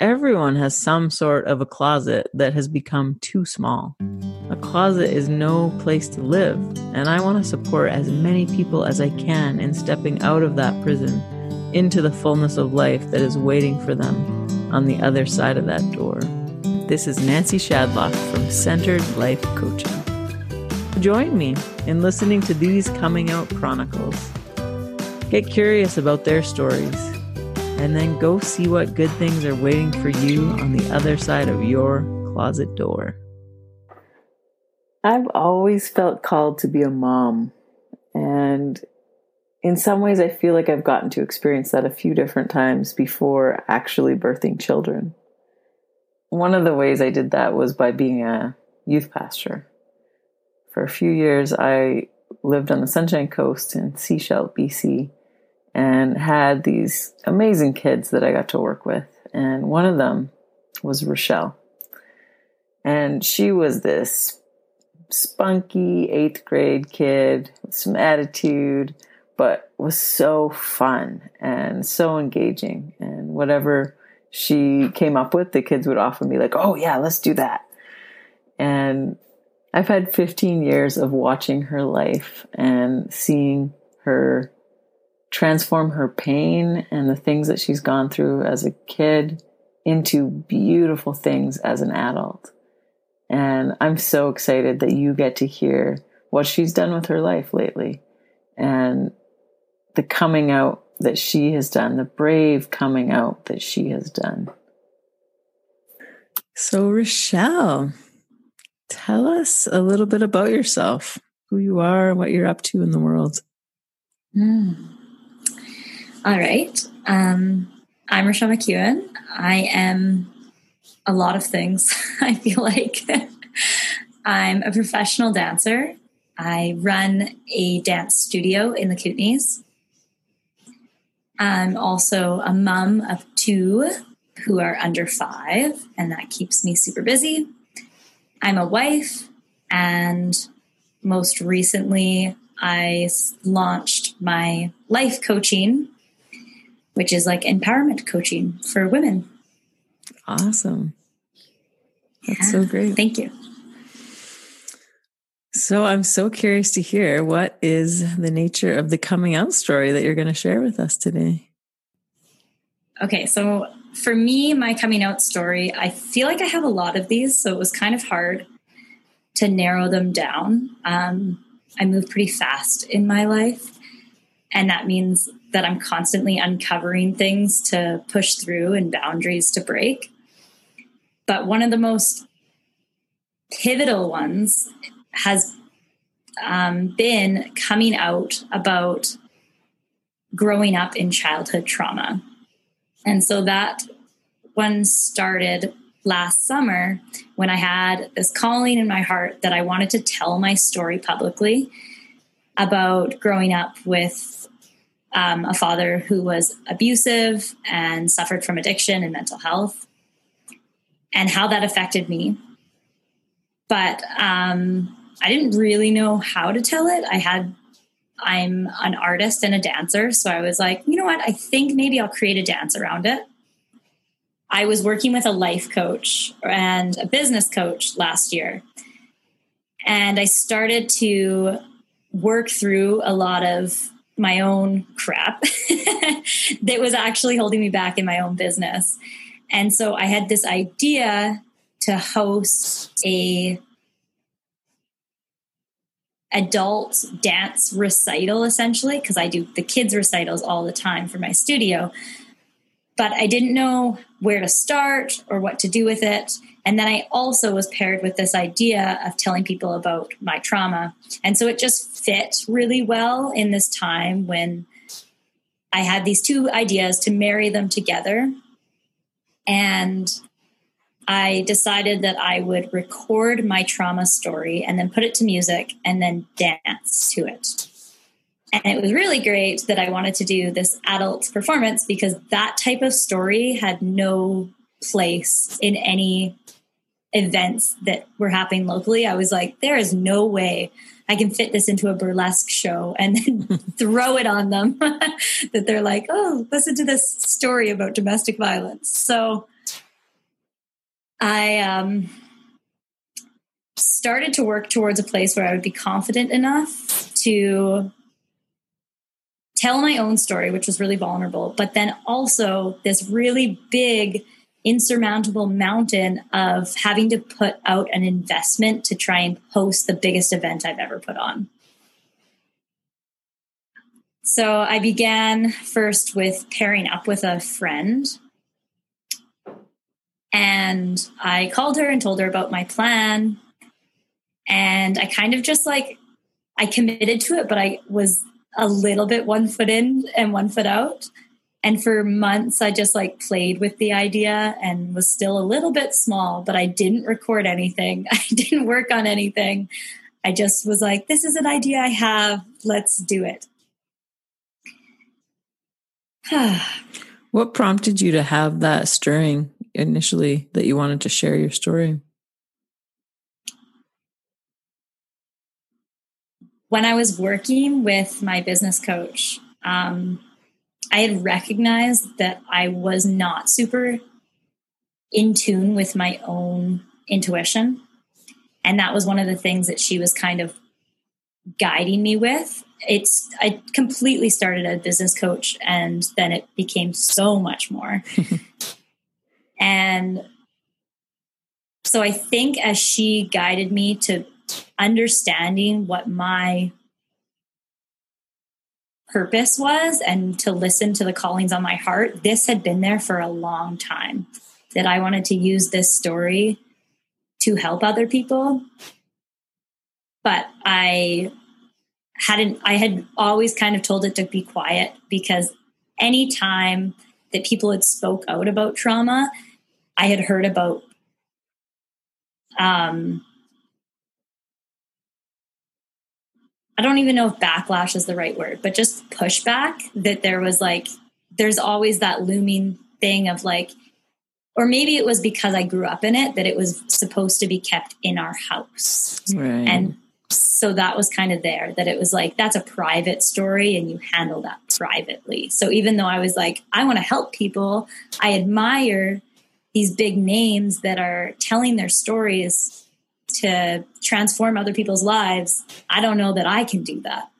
Everyone has some sort of a closet that has become too small. A closet is no place to live, and I want to support as many people as I can in stepping out of that prison into the fullness of life that is waiting for them on the other side of that door. This is Nancy Shadlock from Centered Life Coaching. Join me in listening to these coming out chronicles. Get curious about their stories and then go see what good things are waiting for you on the other side of your closet door. I've always felt called to be a mom. And in some ways, I feel like I've gotten to experience that a few different times before actually birthing children. One of the ways I did that was by being a youth pastor. For a few years, I lived on the Sunshine Coast in Sechelt, BC, and had these amazing kids that I got to work with. And one of them was Richele. And she was this spunky eighth grade kid with some attitude, but was so fun and so engaging. And whatever she came up with, the kids would often be like, oh, yeah, let's do that. And I've had 15 years of watching her life and seeing her transform her pain and the things that she's gone through as a kid into beautiful things as an adult. And I'm so excited that you get to hear what she's done with her life lately and the coming out that she has done, the brave coming out that she has done. So, Richele, tell us a little bit about yourself, who you are, what you're up to in the world. Mm. All right. Um, I'm Richele McEwan. I am a lot of things, I feel like. I'm a professional dancer. I run a dance studio in the Kootenays. I'm also a mom of two who are under five, and that keeps me super busy. I'm a wife, and most recently, I launched my life coaching which is like empowerment coaching for women. Awesome. That's yeah. so great. Thank you. So I'm so curious to hear what is the nature of the coming out story that you're going to share with us today. Okay, so for me, my coming out story, I feel like I have a lot of these, so it was kind of hard to narrow them down. Um, I move pretty fast in my life, and that means that I'm constantly uncovering things to push through and boundaries to break. But one of the most pivotal ones has um, been coming out about growing up in childhood trauma. And so that one started last summer when I had this calling in my heart that I wanted to tell my story publicly about growing up with um, a father who was abusive and suffered from addiction and mental health, and how that affected me. But um, I didn't really know how to tell it. I had, I'm an artist and a dancer. So I was like, you know what? I think maybe I'll create a dance around it. I was working with a life coach and a business coach last year. And I started to work through a lot of my own crap that was actually holding me back in my own business. And so I had this idea to host a adult dance recital essentially because I do the kids recitals all the time for my studio. But I didn't know where to start or what to do with it. And then I also was paired with this idea of telling people about my trauma. And so it just fit really well in this time when I had these two ideas to marry them together. And I decided that I would record my trauma story and then put it to music and then dance to it. And it was really great that I wanted to do this adult performance because that type of story had no place in any events that were happening locally, I was like, there is no way I can fit this into a burlesque show and then throw it on them that they're like, oh, listen to this story about domestic violence. So I um, started to work towards a place where I would be confident enough to tell my own story, which was really vulnerable, but then also this really big, insurmountable mountain of having to put out an investment to try and host the biggest event I've ever put on. So I began first with pairing up with a friend. And I called her and told her about my plan. And I kind of just like, I committed to it, but I was a little bit one foot in and one foot out. And for months, I just like played with the idea and was still a little bit small, but I didn't record anything. I didn't work on anything. I just was like, this is an idea I have. Let's do it. what prompted you to have that stirring initially that you wanted to share your story? when I was working with my business coach, um, I had recognized that I was not super in tune with my own intuition. And that was one of the things that she was kind of guiding me with. It's, I completely started as a business coach and then it became so much more. and so I think as she guided me to understanding what my purpose was and to listen to the callings on my heart, this had been there for a long time. That I wanted to use this story to help other people. But I hadn't, I had always kind of told it to be quiet because anytime that people had spoke out about trauma, I had heard about um, I don't even know if backlash is the right word, but just pushback that there was like, there's always that looming thing of like, or maybe it was because I grew up in it that it was supposed to be kept in our house. Right. And so that was kind of there that it was like, that's a private story and you handle that privately. So even though I was like, I want to help people, I admire these big names that are telling their stories to transform other people's lives, I don't know that I can do that.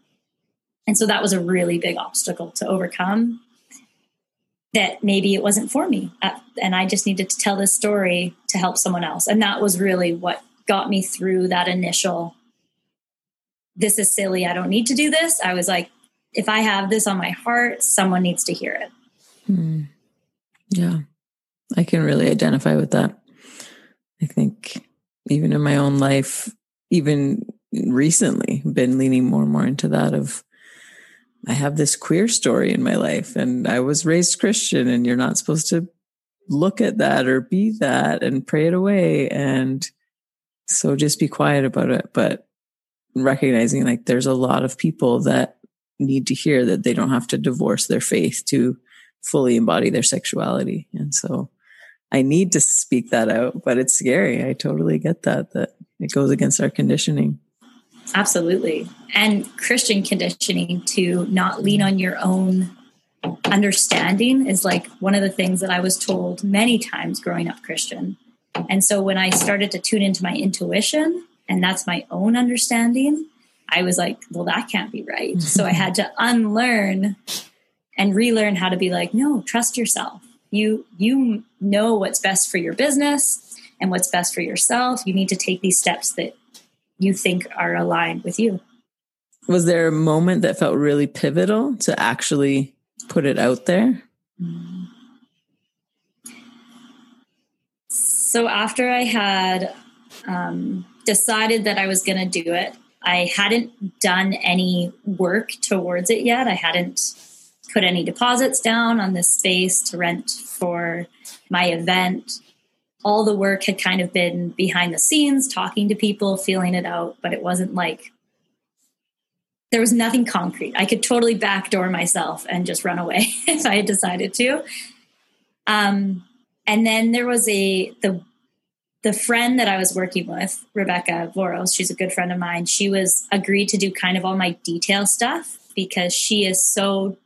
And so that was a really big obstacle to overcome. That maybe it wasn't for me. Uh, and I just needed to tell this story to help someone else. And that was really what got me through that initial, this is silly. I don't need to do this. I was like, if I have this on my heart, someone needs to hear it. Hmm. Yeah. I can really identify with that. I think even in my own life, even recently, been leaning more and more into that of I have this queer story in my life and I was raised Christian and you're not supposed to look at that or be that and pray it away. And so just be quiet about it. But recognizing like there's a lot of people that need to hear that they don't have to divorce their faith to fully embody their sexuality. And so I need to speak that out, but it's scary. I totally get that, that it goes against our conditioning. Absolutely. And Christian conditioning to not lean on your own understanding is like one of the things that I was told many times growing up Christian. And so when I started to tune into my intuition, and that's my own understanding, I was like, well, that can't be right. so I had to unlearn and relearn how to be like, no, trust yourself you you know what's best for your business and what's best for yourself. You need to take these steps that you think are aligned with you. Was there a moment that felt really pivotal to actually put it out there? So after i had um, decided that i was going to do it i hadn't done any work towards it yet. I hadn't put any deposits down on this space to rent for my event. All the work had kind of been behind the scenes, talking to people, feeling it out, but it wasn't like there was nothing concrete. I could totally backdoor myself and just run away if I had decided to. Um, and then there was a the the friend that I was working with, Rebecca Voros, she's a good friend of mine. She was agreed to do kind of all my detail stuff because she is so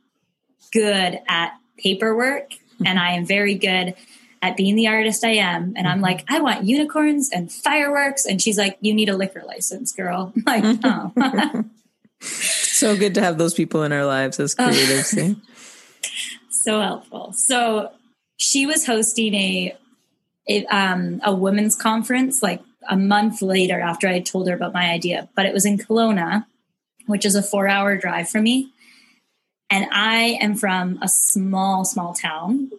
good at paperwork and I am very good at being the artist I am. And I'm mm-hmm. like, I want unicorns and fireworks. And she's like, you need a liquor license, girl. I'm like, oh. so good to have those people in our lives as creatives. so helpful. So she was hosting a, a, um, a women's conference like a month later after I told her about my idea, but it was in Kelowna, which is a four hour drive from me. And I am from a small, small town,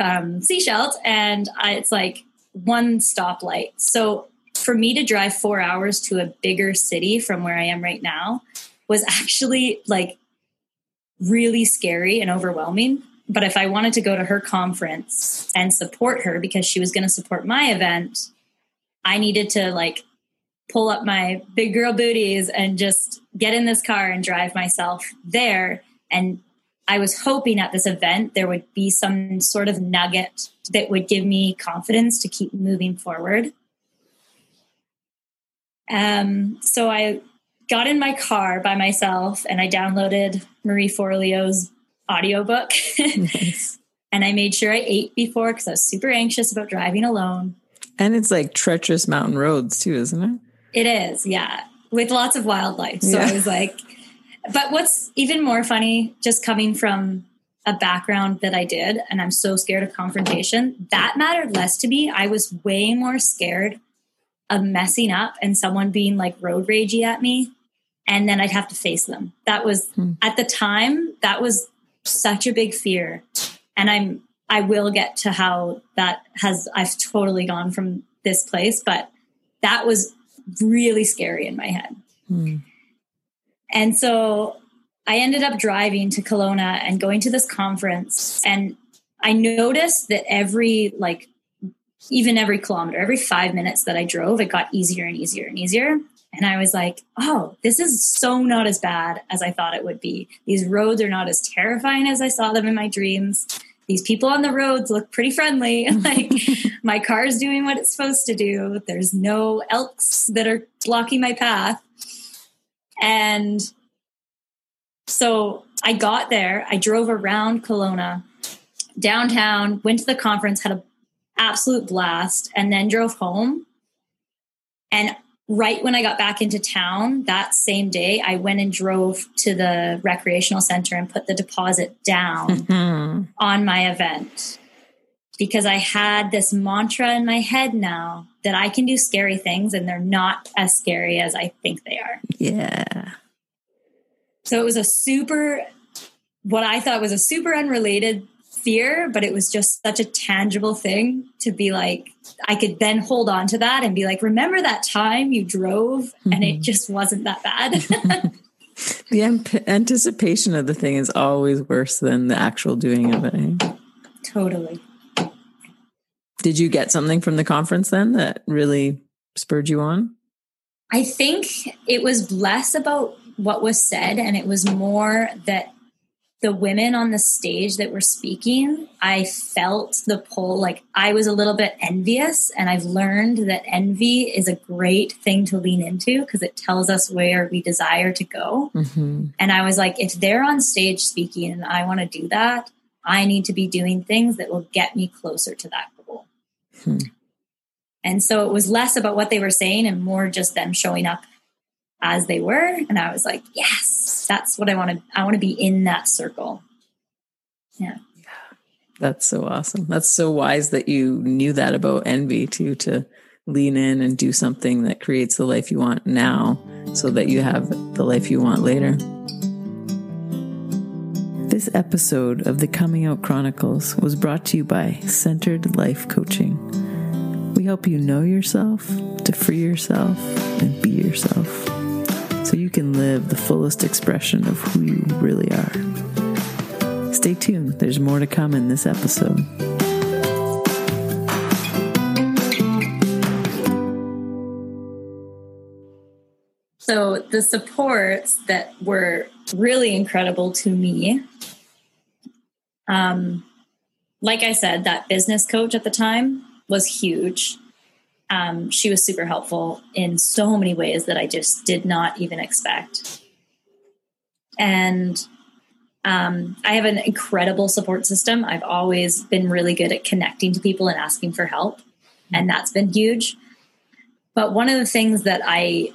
um, Sechelt, and I, it's like one stoplight. So for me to drive four hours to a bigger city from where I am right now was actually like really scary and overwhelming. But if I wanted to go to her conference and support her because she was going to support my event, I needed to like pull up my big girl booties and just get in this car and drive myself there. And I was hoping at this event there would be some sort of nugget that would give me confidence to keep moving forward. Um, so I got in my car by myself and I downloaded Marie Forleo's audiobook. nice. and I made sure I ate before because I was super anxious about driving alone. And it's like treacherous mountain roads too, isn't it? It is, yeah, with lots of wildlife. So yeah. I was like, but what's even more funny, just coming from a background that I did, and I'm so scared of confrontation, that mattered less to me. I was way more scared of messing up and someone being like road ragey at me and then I'd have to face them. That was hmm. at the time that was such a big fear. And I'm I will get to how that has I've totally gone from this place, but that was really scary in my head. Hmm. And so I ended up driving to Kelowna and going to this conference and I noticed that every like even every kilometer, every five minutes that I drove, it got easier and easier and easier. And I was like, oh, this is so not as bad as I thought it would be. These roads are not as terrifying as I saw them in my dreams. These people on the roads look pretty friendly. like my car is doing what it's supposed to do. There's no elks that are blocking my path. And so I got there. I drove around Kelowna, downtown, went to the conference, had an absolute blast, and then drove home. And right when I got back into town that same day, I went and drove to the recreational center and put the deposit down mm-hmm. on my event because I had this mantra in my head now that I can do scary things and they're not as scary as I think they are. Yeah. So it was a super, what I thought was a super unrelated fear, but it was just such a tangible thing to be like, I could then hold on to that and be like, remember that time you drove mm-hmm. and it mm-hmm. just wasn't that bad. the amp- anticipation of the thing is always worse than the actual doing of it. Totally. Did you get something from the conference then that really spurred you on? I think it was less about what was said and it was more that the women on the stage that were speaking, I felt the pull. Like I was a little bit envious, and I've learned that envy is a great thing to lean into because it tells us where we desire to go. Mm-hmm. And I was like, if they're on stage speaking and I want to do that, I need to be doing things that will get me closer to that. Hmm. And so it was less about what they were saying and more just them showing up as they were. And I was like, yes, that's what I want to, I want to be in that circle. Yeah. That's so awesome. That's so wise that you knew that about envy too, to lean in and do something that creates the life you want now so that you have the life you want later. This episode of the Coming Out Chronicles was brought to you by Centered Life Coaching. We help you know yourself, to free yourself, and be yourself so you can live the fullest expression of who you really are. Stay tuned, there's more to come in this episode. So, the supports that were really incredible to me, um, like I said, that business coach at the time was huge um, she was super helpful in so many ways that I just did not even expect. And Um, I have an incredible support system. I've always been really good at connecting to people and asking for help, and that's been huge. But one of the things that I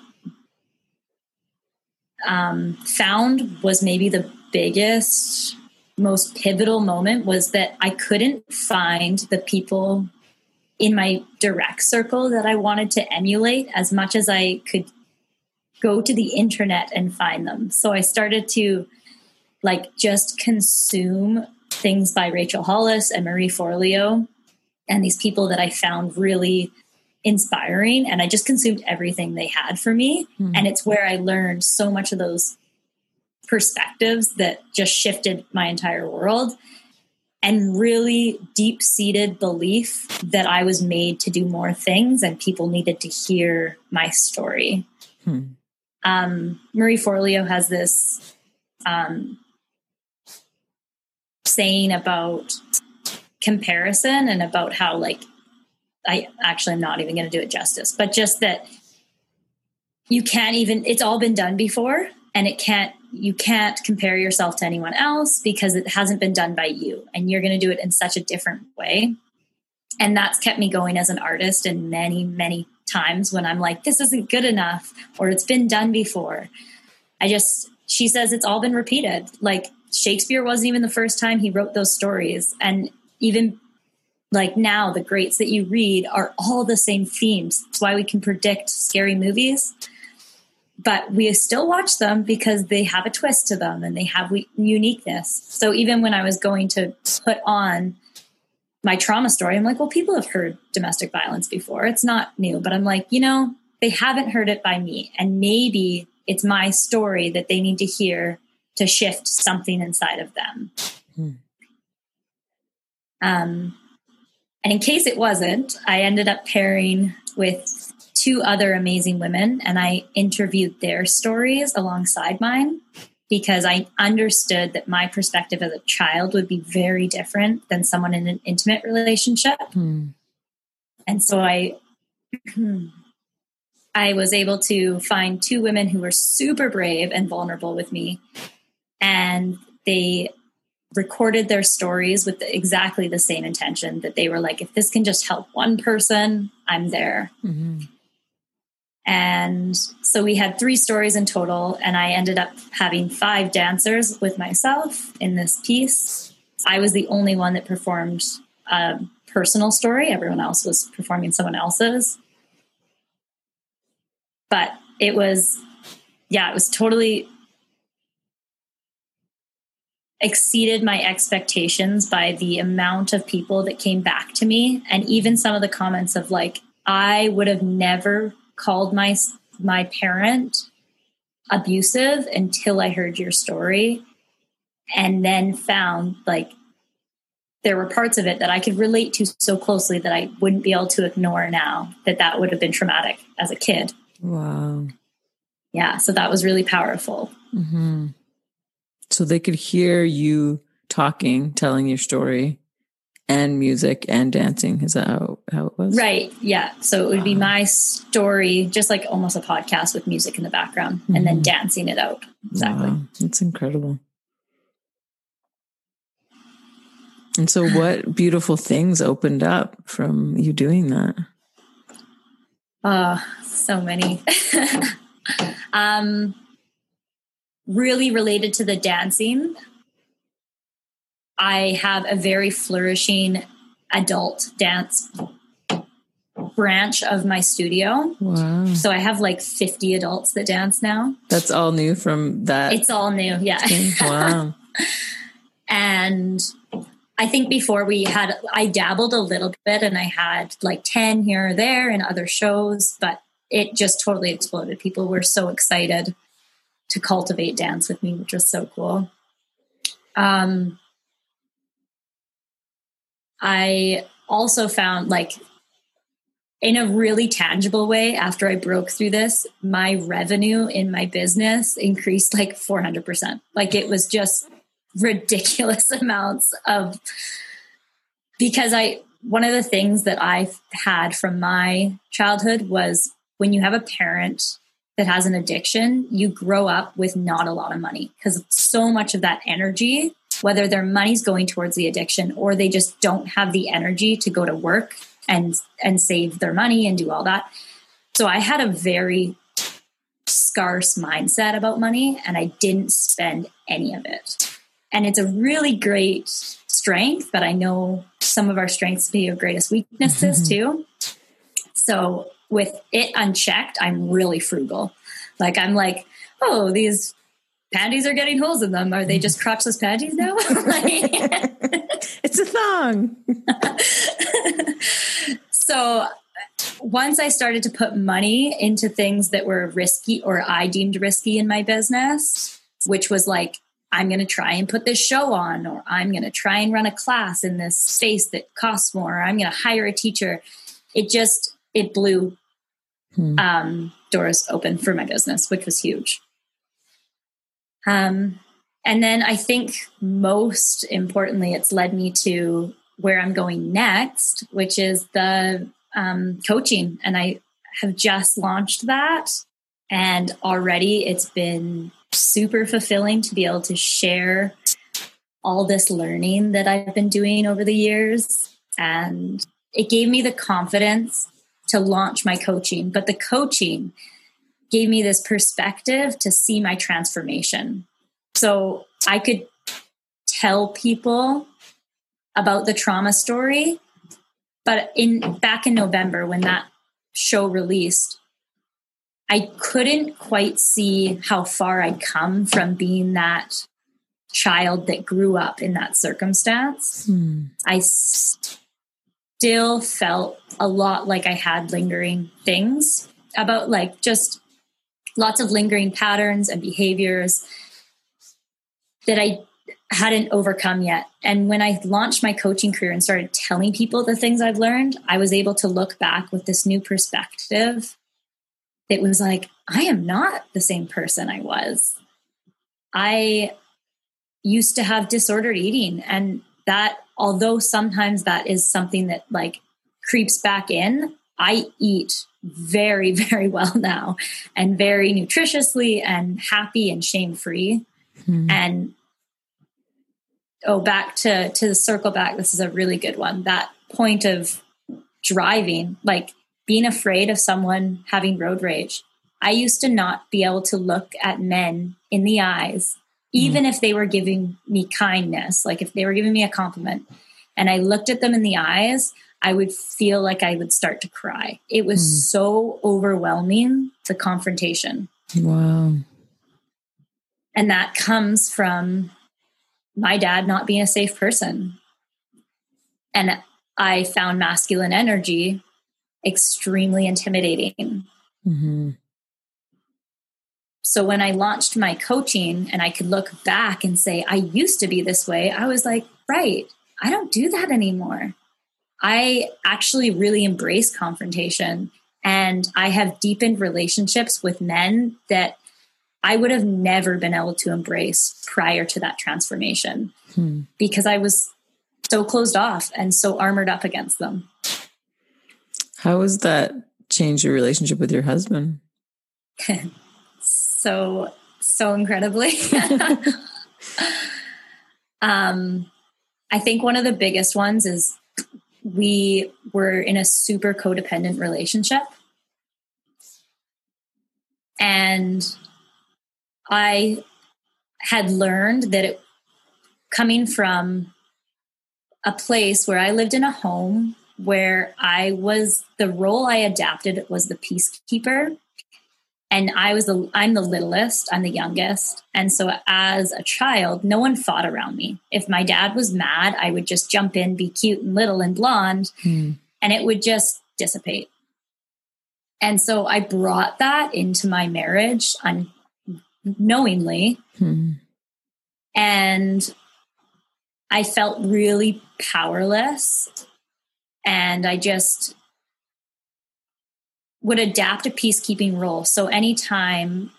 um, found was maybe the biggest, most pivotal moment was that I couldn't find the people in my direct circle that I wanted to emulate as much as I could go to the internet and find them. So I started to like just consume things by Rachel Hollis and Marie Forleo and these people that I found really inspiring and I just consumed everything they had for me mm-hmm. and it's where I learned so much of those perspectives that just shifted my entire world and really deep seated belief that I was made to do more things and people needed to hear my story. Hmm. Um, Marie Forleo has this um, saying about comparison and about how, like, I actually am not even going to do it justice, but just that you can't even, it's all been done before and it can't you can't compare yourself to anyone else because it hasn't been done by you and you're going to do it in such a different way. And that's kept me going as an artist and many many times when i'm like this isn't good enough or it's been done before. I just she says it's all been repeated. Like shakespeare wasn't even the first time he wrote those stories and even like now the greats that you read are all the same themes. It's why we can predict scary movies but we still watch them because they have a twist to them and they have uniqueness. So even when I was going to put on my trauma story, I'm like, well, people have heard domestic violence before. It's not new, but I'm like, you know, they haven't heard it by me. And maybe it's my story that they need to hear to shift something inside of them. Hmm. Um, and in case it wasn't, I ended up pairing with two other amazing women and I interviewed their stories alongside mine because I understood that my perspective as a child would be very different than someone in an intimate relationship. Hmm. And so I I was able to find two women who were super brave and vulnerable with me and they recorded their stories with exactly the same intention that they were like if this can just help one person, I'm there. Mm-hmm. And so we had three stories in total, and I ended up having five dancers with myself in this piece. I was the only one that performed a personal story, everyone else was performing someone else's. But it was, yeah, it was totally exceeded my expectations by the amount of people that came back to me and even some of the comments of like i would have never called my my parent abusive until I heard your story and then found like there were parts of it that I could relate to so closely that I wouldn't be able to ignore now that that would have been traumatic as a kid. Wow. Yeah, so that was really powerful. Mm-hmm. So they could hear you talking, telling your story, and music and dancing. Is that how, how it was? Right. Yeah. So it would be my story, just like almost a podcast with music in the background mm-hmm. and then mm-hmm. dancing it out. Exactly. Wow. That's incredible. And so, what beautiful things opened up from you doing that? Uh, so many. um, really related to the dancing. I have a very flourishing adult dance branch of my studio. Wow. So I have like 50 adults that dance now. That's all new from that. It's all new. Yeah. Wow. and I think before we had, I dabbled a little bit and I had like 10 here or there in other shows, but it just totally exploded. People were so excited to cultivate dance with me, which was so cool. Um, I also found like in a really tangible way after I broke through this, my revenue in my business increased like 400%. Like it was just ridiculous amounts of because I one of the things that I've had from my childhood was when you have a parent that has an addiction, you grow up with not a lot of money because so much of that energy, whether their money's going towards the addiction or they just don't have the energy to go to work and and save their money and do all that. So I had a very scarce mindset about money and I didn't spend any of it. And it's a really great strength, but I know some of our strengths be your greatest weaknesses mm-hmm. too. So with it unchecked, I'm really frugal. Like I'm like, oh, these panties are getting holes in them. Are they just crotchless panties now? it's a thong. so once I started to put money into things that were risky or I deemed risky in my business, which was like, I'm going to try and put this show on, or I'm going to try and run a class in this space that costs more, or I'm going to hire a teacher. It just, it blew hmm. um, doors open for my business, which was huge. Um, and then I think most importantly, it's led me to where I'm going next, which is the um, coaching. And I have just launched that. And already it's been super fulfilling to be able to share all this learning that I've been doing over the years. And it gave me the confidence to launch my coaching. But the coaching gave me this perspective to see my transformation. So I could tell people about the trauma story but in back in November when that show released, I couldn't quite see how far I'd come from being that child that grew up in that circumstance. Hmm. I still felt a lot like I had lingering things about like just lots of lingering patterns and behaviors that I hadn't overcome yet. And when I launched my coaching career and started telling people the things I've learned, I was able to look back with this new perspective. It was like, I am not the same person I was. I used to have disordered eating. And that, although sometimes that is something that like creeps back in, I eat very, very well now and very nutritiously and happy and shame free. Hmm. And oh back to to the circle back this is a really good one that point of driving like being afraid of someone having road rage i used to not be able to look at men in the eyes even mm. if they were giving me kindness like if they were giving me a compliment and i looked at them in the eyes i would feel like i would start to cry it was mm. so overwhelming the confrontation wow and that comes from my dad not being a safe person. And I found masculine energy extremely intimidating. Mm-hmm. So when I launched my coaching and I could look back and say, I used to be this way, I was like, right, I don't do that anymore. I actually really embrace confrontation and I have deepened relationships with men that I would have never been able to embrace prior to that transformation hmm. because I was so closed off and so armored up against them. How has that changed your relationship with your husband? so, so incredibly. um, I think one of the biggest ones is we were in a super codependent relationship. And I had learned that it coming from a place where I lived in a home where I was the role I adapted was the peacekeeper. And I was the I'm the littlest, I'm the youngest. And so as a child, no one fought around me. If my dad was mad, I would just jump in, be cute and little and blonde, hmm. and it would just dissipate. And so I brought that into my marriage on knowingly. Hmm. And I felt really powerless. And I just would adapt a peacekeeping role. So anytime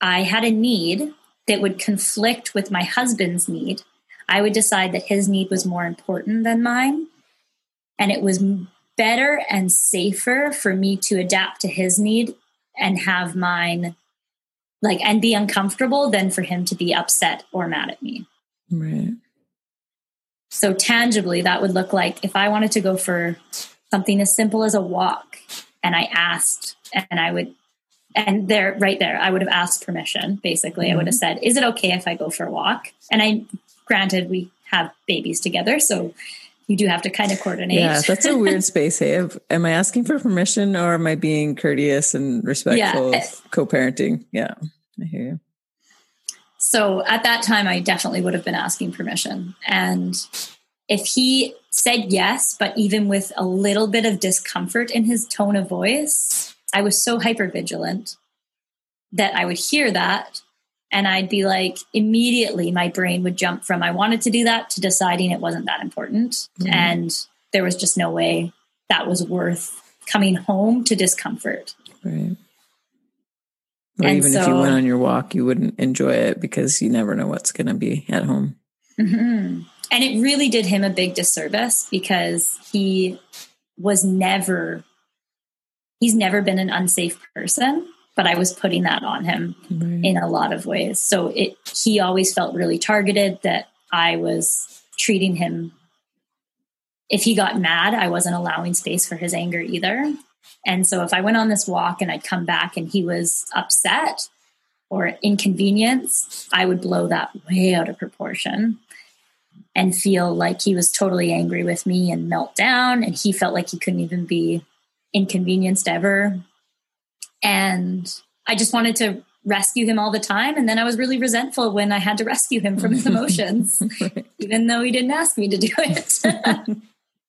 I had a need that would conflict with my husband's need, I would decide that his need was more important than mine. And it was better and safer for me to adapt to his need and have mine like and be uncomfortable than for him to be upset or mad at me. Right. So tangibly that would look like if I wanted to go for something as simple as a walk and I asked and I would and there right there I would have asked permission basically. Mm-hmm. I would have said, "Is it okay if I go for a walk?" And I granted we have babies together, so you do have to kind of coordinate. Yeah, that's a weird space. Hey, am I asking for permission or am I being courteous and respectful yeah. of co-parenting? Yeah, I hear you. So at that time, I definitely would have been asking permission. And if he said yes, but even with a little bit of discomfort in his tone of voice, I was so hyper vigilant that I would hear that and I'd be like, immediately my brain would jump from I wanted to do that to deciding it wasn't that important. Mm-hmm. And there was just no way that was worth coming home to discomfort. Right. Or and even so, if you went on your walk, you wouldn't enjoy it because you never know what's going to be at home. Mm-hmm. And it really did him a big disservice because he was never, he's never been an unsafe person but I was putting that on him right. in a lot of ways. So it he always felt really targeted that I was treating him if he got mad, I wasn't allowing space for his anger either. And so if I went on this walk and I'd come back and he was upset or inconvenienced, I would blow that way out of proportion and feel like he was totally angry with me and melt down and he felt like he couldn't even be inconvenienced ever and I just wanted to rescue him all the time. And then I was really resentful when I had to rescue him from his emotions, even though he didn't ask me to do it.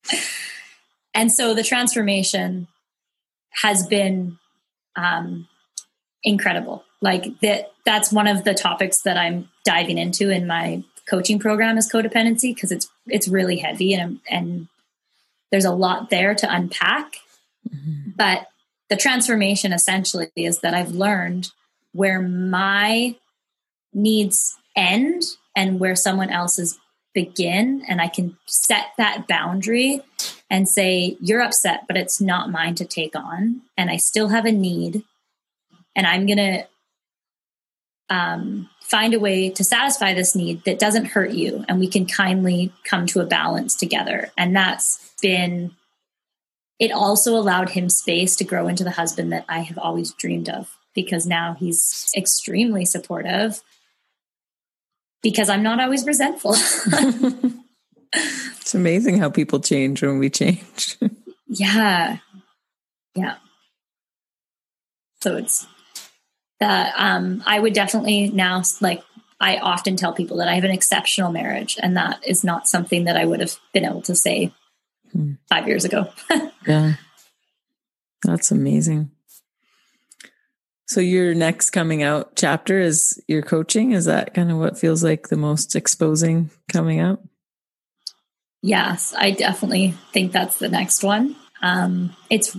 and so the transformation has been um, incredible. Like that, that's one of the topics that I'm diving into in my coaching program is codependency because it's it's really heavy and and there's a lot there to unpack. Mm-hmm. But the transformation essentially is that I've learned where my needs end and where someone else's begin. And I can set that boundary and say, You're upset, but it's not mine to take on. And I still have a need. And I'm going to um, find a way to satisfy this need that doesn't hurt you. And we can kindly come to a balance together. And that's been it also allowed him space to grow into the husband that I have always dreamed of because now he's extremely supportive because I'm not always resentful. it's amazing how people change when we change. yeah. Yeah. So it's that um I would definitely now like I often tell people that I have an exceptional marriage and that is not something that I would have been able to say Hmm. five years ago. yeah. That's amazing. So your next coming out chapter is your coaching. Is that kind of what feels like the most exposing coming out? Yes, I definitely think that's the next one. Um, it's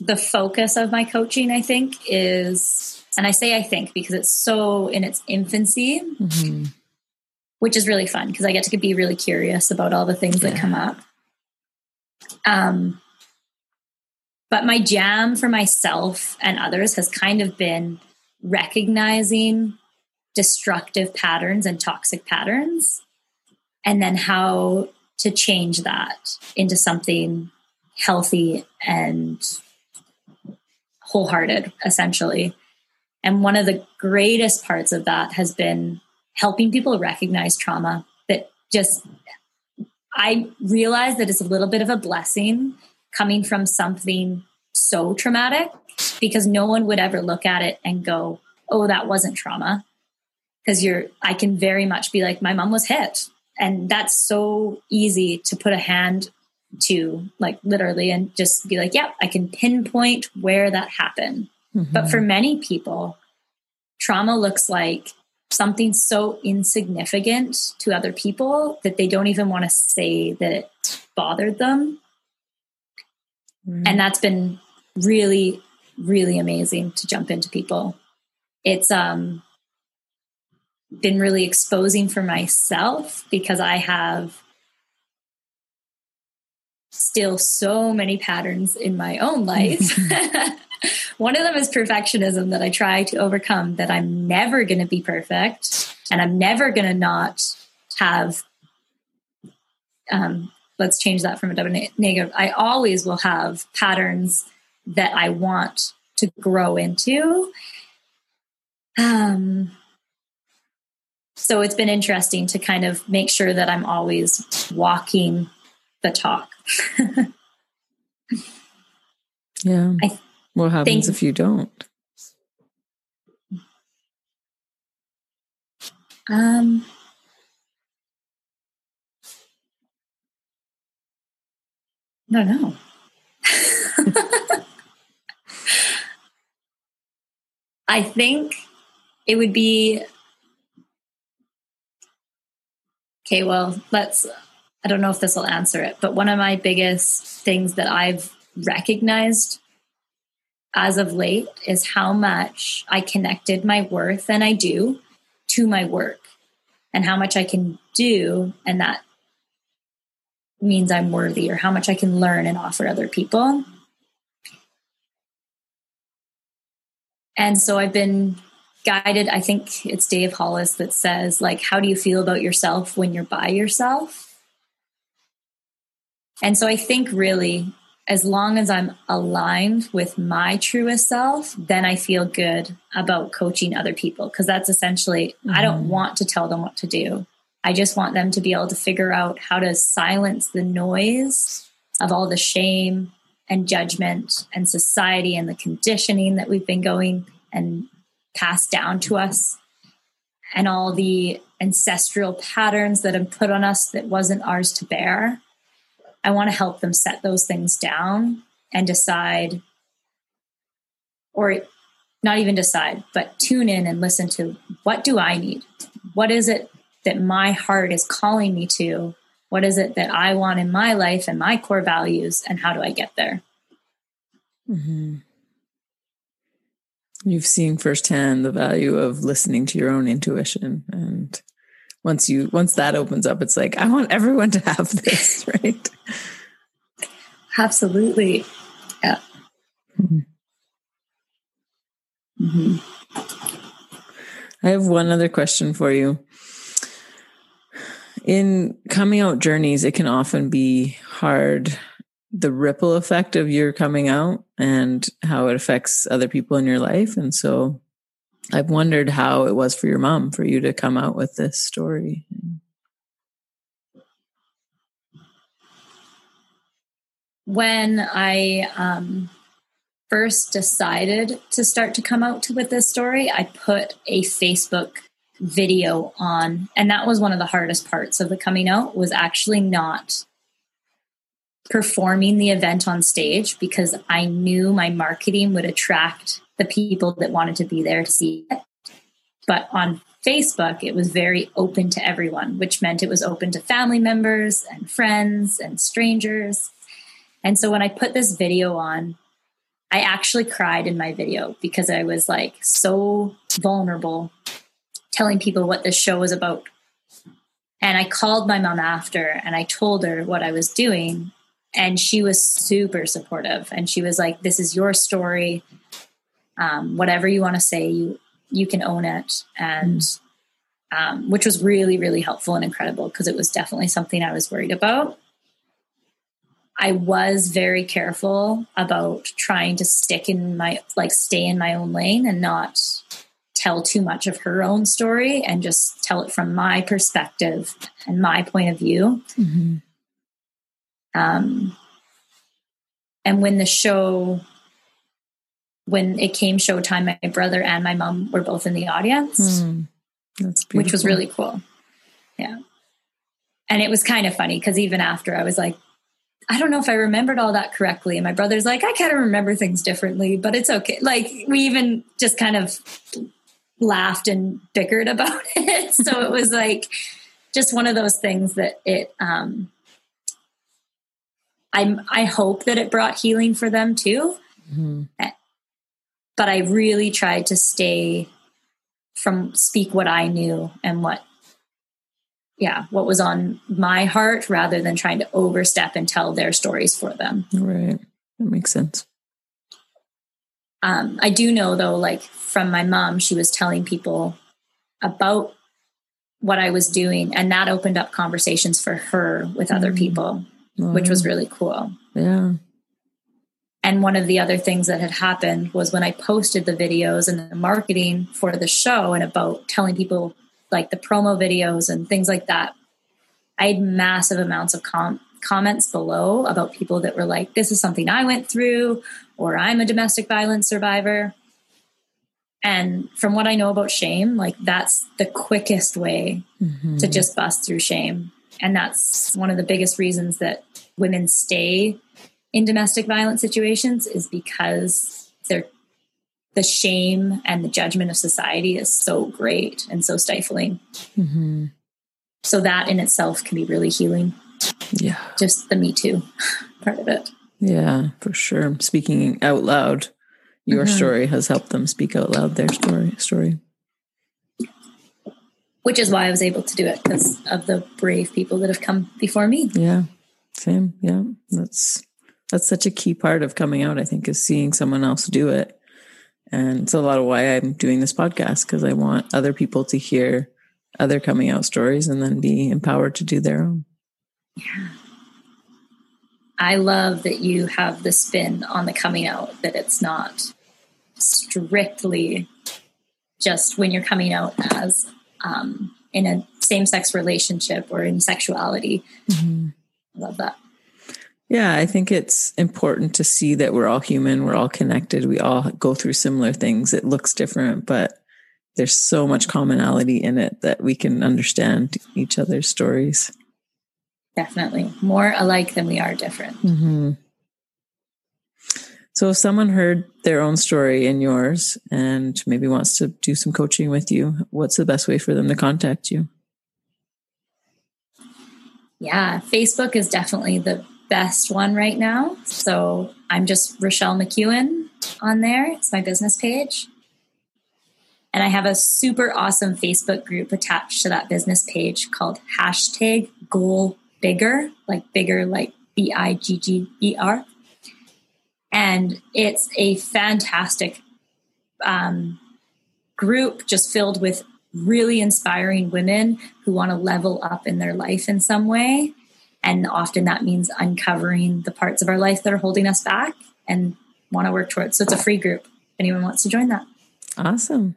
the focus of my coaching, I think, is, and I say I think because it's so in its infancy. Mm-hmm which is really fun because I get to be really curious about all the things yeah. that come up. Um, but my jam for myself and others has kind of been recognizing destructive patterns and toxic patterns, and then how to change that into something healthy and wholehearted, essentially. And one of the greatest parts of that has been helping people recognize trauma that just I realize that it's a little bit of a blessing coming from something so traumatic because no one would ever look at it and go, "Oh, that wasn't trauma." Because you're I can very much be like, "My mom was hit." And that's so easy to put a hand to like literally and just be like, "Yep, yeah, I can pinpoint where that happened." Mm-hmm. But for many people, trauma looks like something so insignificant to other people that they don't even want to say that it bothered them. Mm. And that's been really, really amazing to jump into people. It's um been really exposing for myself because I have still so many patterns in my own life. One of them is perfectionism that I try to overcome, that I'm never going to be perfect and I'm never going to not have. Um, let's change that from a double negative. I always will have patterns that I want to grow into. Um, so it's been interesting to kind of make sure that I'm always walking the talk. yeah. I what happens think, if you don't? Um, no, no. I think it would be okay. Well, let's. I don't know if this will answer it, but one of my biggest things that I've recognized as of late is how much I connected my worth, and I do, to my work, and how much I can do, and that means I'm worthy, or how much I can learn and offer other people. And so I've been guided, I think it's Dave Hollis that says, like, how do you feel about yourself when you're by yourself? And so I think really, as long as I'm aligned with my truest self, then I feel good about coaching other people. Because that's essentially, mm-hmm. I don't mm-hmm. want to tell them what to do. I just want them to be able to figure out how to silence the noise of all the shame and judgment and society and the conditioning that we've been going and passed down to us and all the ancestral patterns that have put on us that wasn't ours to bear. I want to help them set those things down and decide, or not even decide, but tune in and listen to what do I need? What is it that my heart is calling me to? What is it that I want in my life and my core values, and how do I get there? Mm-hmm. You've seen firsthand the value of listening to your own intuition. And once you once that opens up, it's like, I want everyone to have this, right? Absolutely. Yeah. Mm-hmm. Mm-hmm. I have one other question for you in coming out journeys, it can often be hard the ripple effect of your coming out and how it affects other people in your life. And so I've wondered how it was for your mom for you to come out with this story. When I um, first decided to start to come out with this story, I put a Facebook video on and that was one of the hardest parts of the coming out was actually not performing the event on stage because I knew my marketing would attract the people that wanted to be there to see it. But on Facebook, it was very open to everyone, which meant it was open to family members and friends and strangers. And so when I put this video on, I actually cried in my video because I was like so vulnerable telling people what this show was about. And I called my mom after and I told her what I was doing. And she was super supportive. And she was like, This is your story. Um, whatever you want to say, you you can own it. And um, which was really, really helpful and incredible because it was definitely something I was worried about. I was very careful about trying to stick in my like stay in my own lane and not tell too much of her own story and just tell it from my perspective and my point of view. Mm-hmm. Um, and when the show, when it came showtime, my brother and my mom were both in the audience, mm, which was really cool. Yeah. And it was kind of funny because even after I was like, I don't know if I remembered all that correctly. And my brother's like, I kind of remember things differently, but it's okay. Like we even just kind of laughed and bickered about it. so it was like just one of those things that it um I I hope that it brought healing for them too. Mm-hmm. But I really tried to stay from speak what I knew and what yeah, what was on my heart rather than trying to overstep and tell their stories for them. Right. That makes sense. Um, I do know though, like from my mom, she was telling people about what I was doing, and that opened up conversations for her with other mm. people, which was really cool. Yeah. And one of the other things that had happened was when I posted the videos and the marketing for the show and about telling people like the promo videos and things like that, I had massive amounts of com- comments below about people that were like, this is something I went through, or I'm a domestic violence survivor. And from what I know about shame, like that's the quickest way mm-hmm. to just bust through shame. And that's one of the biggest reasons that women stay in domestic violence situations is because they're the shame and the judgment of society is so great and so stifling. Mm-hmm. So that in itself can be really healing. Yeah. Just the Me Too part of it. Yeah, for sure. Speaking out loud, your mm-hmm. story has helped them speak out loud their story story. Which is why I was able to do it because of the brave people that have come before me. Yeah. Same. Yeah. That's that's such a key part of coming out, I think, is seeing someone else do it. And it's a lot of why I'm doing this podcast because I want other people to hear other coming out stories and then be empowered to do their own. Yeah. I love that you have the spin on the coming out, that it's not strictly just when you're coming out as um, in a same sex relationship or in sexuality. Mm-hmm. I love that. Yeah, I think it's important to see that we're all human, we're all connected, we all go through similar things. It looks different, but there's so much commonality in it that we can understand each other's stories. Definitely. More alike than we are different. Mm-hmm. So, if someone heard their own story in yours and maybe wants to do some coaching with you, what's the best way for them to contact you? Yeah, Facebook is definitely the best one right now. So I'm just Richele McEwan on there. It's my business page. And I have a super awesome Facebook group attached to that business page called hashtag goal bigger, like bigger, like B I G G E R. And it's a fantastic um, group just filled with really inspiring women who want to level up in their life in some way and often that means uncovering the parts of our life that are holding us back and want to work towards. So it's a free group. Anyone wants to join that. Awesome.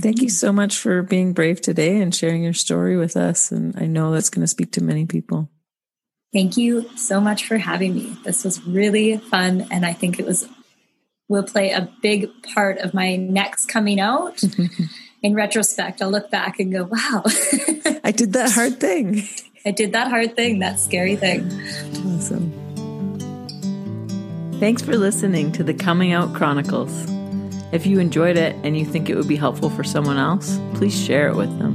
Thank you so much for being brave today and sharing your story with us. And I know that's going to speak to many people. Thank you so much for having me. This was really fun. And I think it was, will play a big part of my next coming out. In retrospect, I'll look back and go, wow. I did that hard thing. I did that hard thing, that scary thing. Awesome. Thanks for listening to the Coming Out Chronicles. If you enjoyed it and you think it would be helpful for someone else, please share it with them.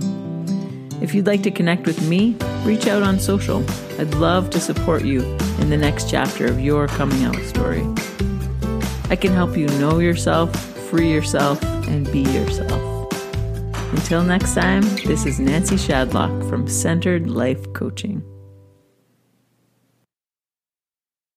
If you'd like to connect with me, reach out on social. I'd love to support you in the next chapter of your coming out story. I can help you know yourself, free yourself, and be yourself. Until next time, this is Nancy Shadlock from Centered Life Coaching.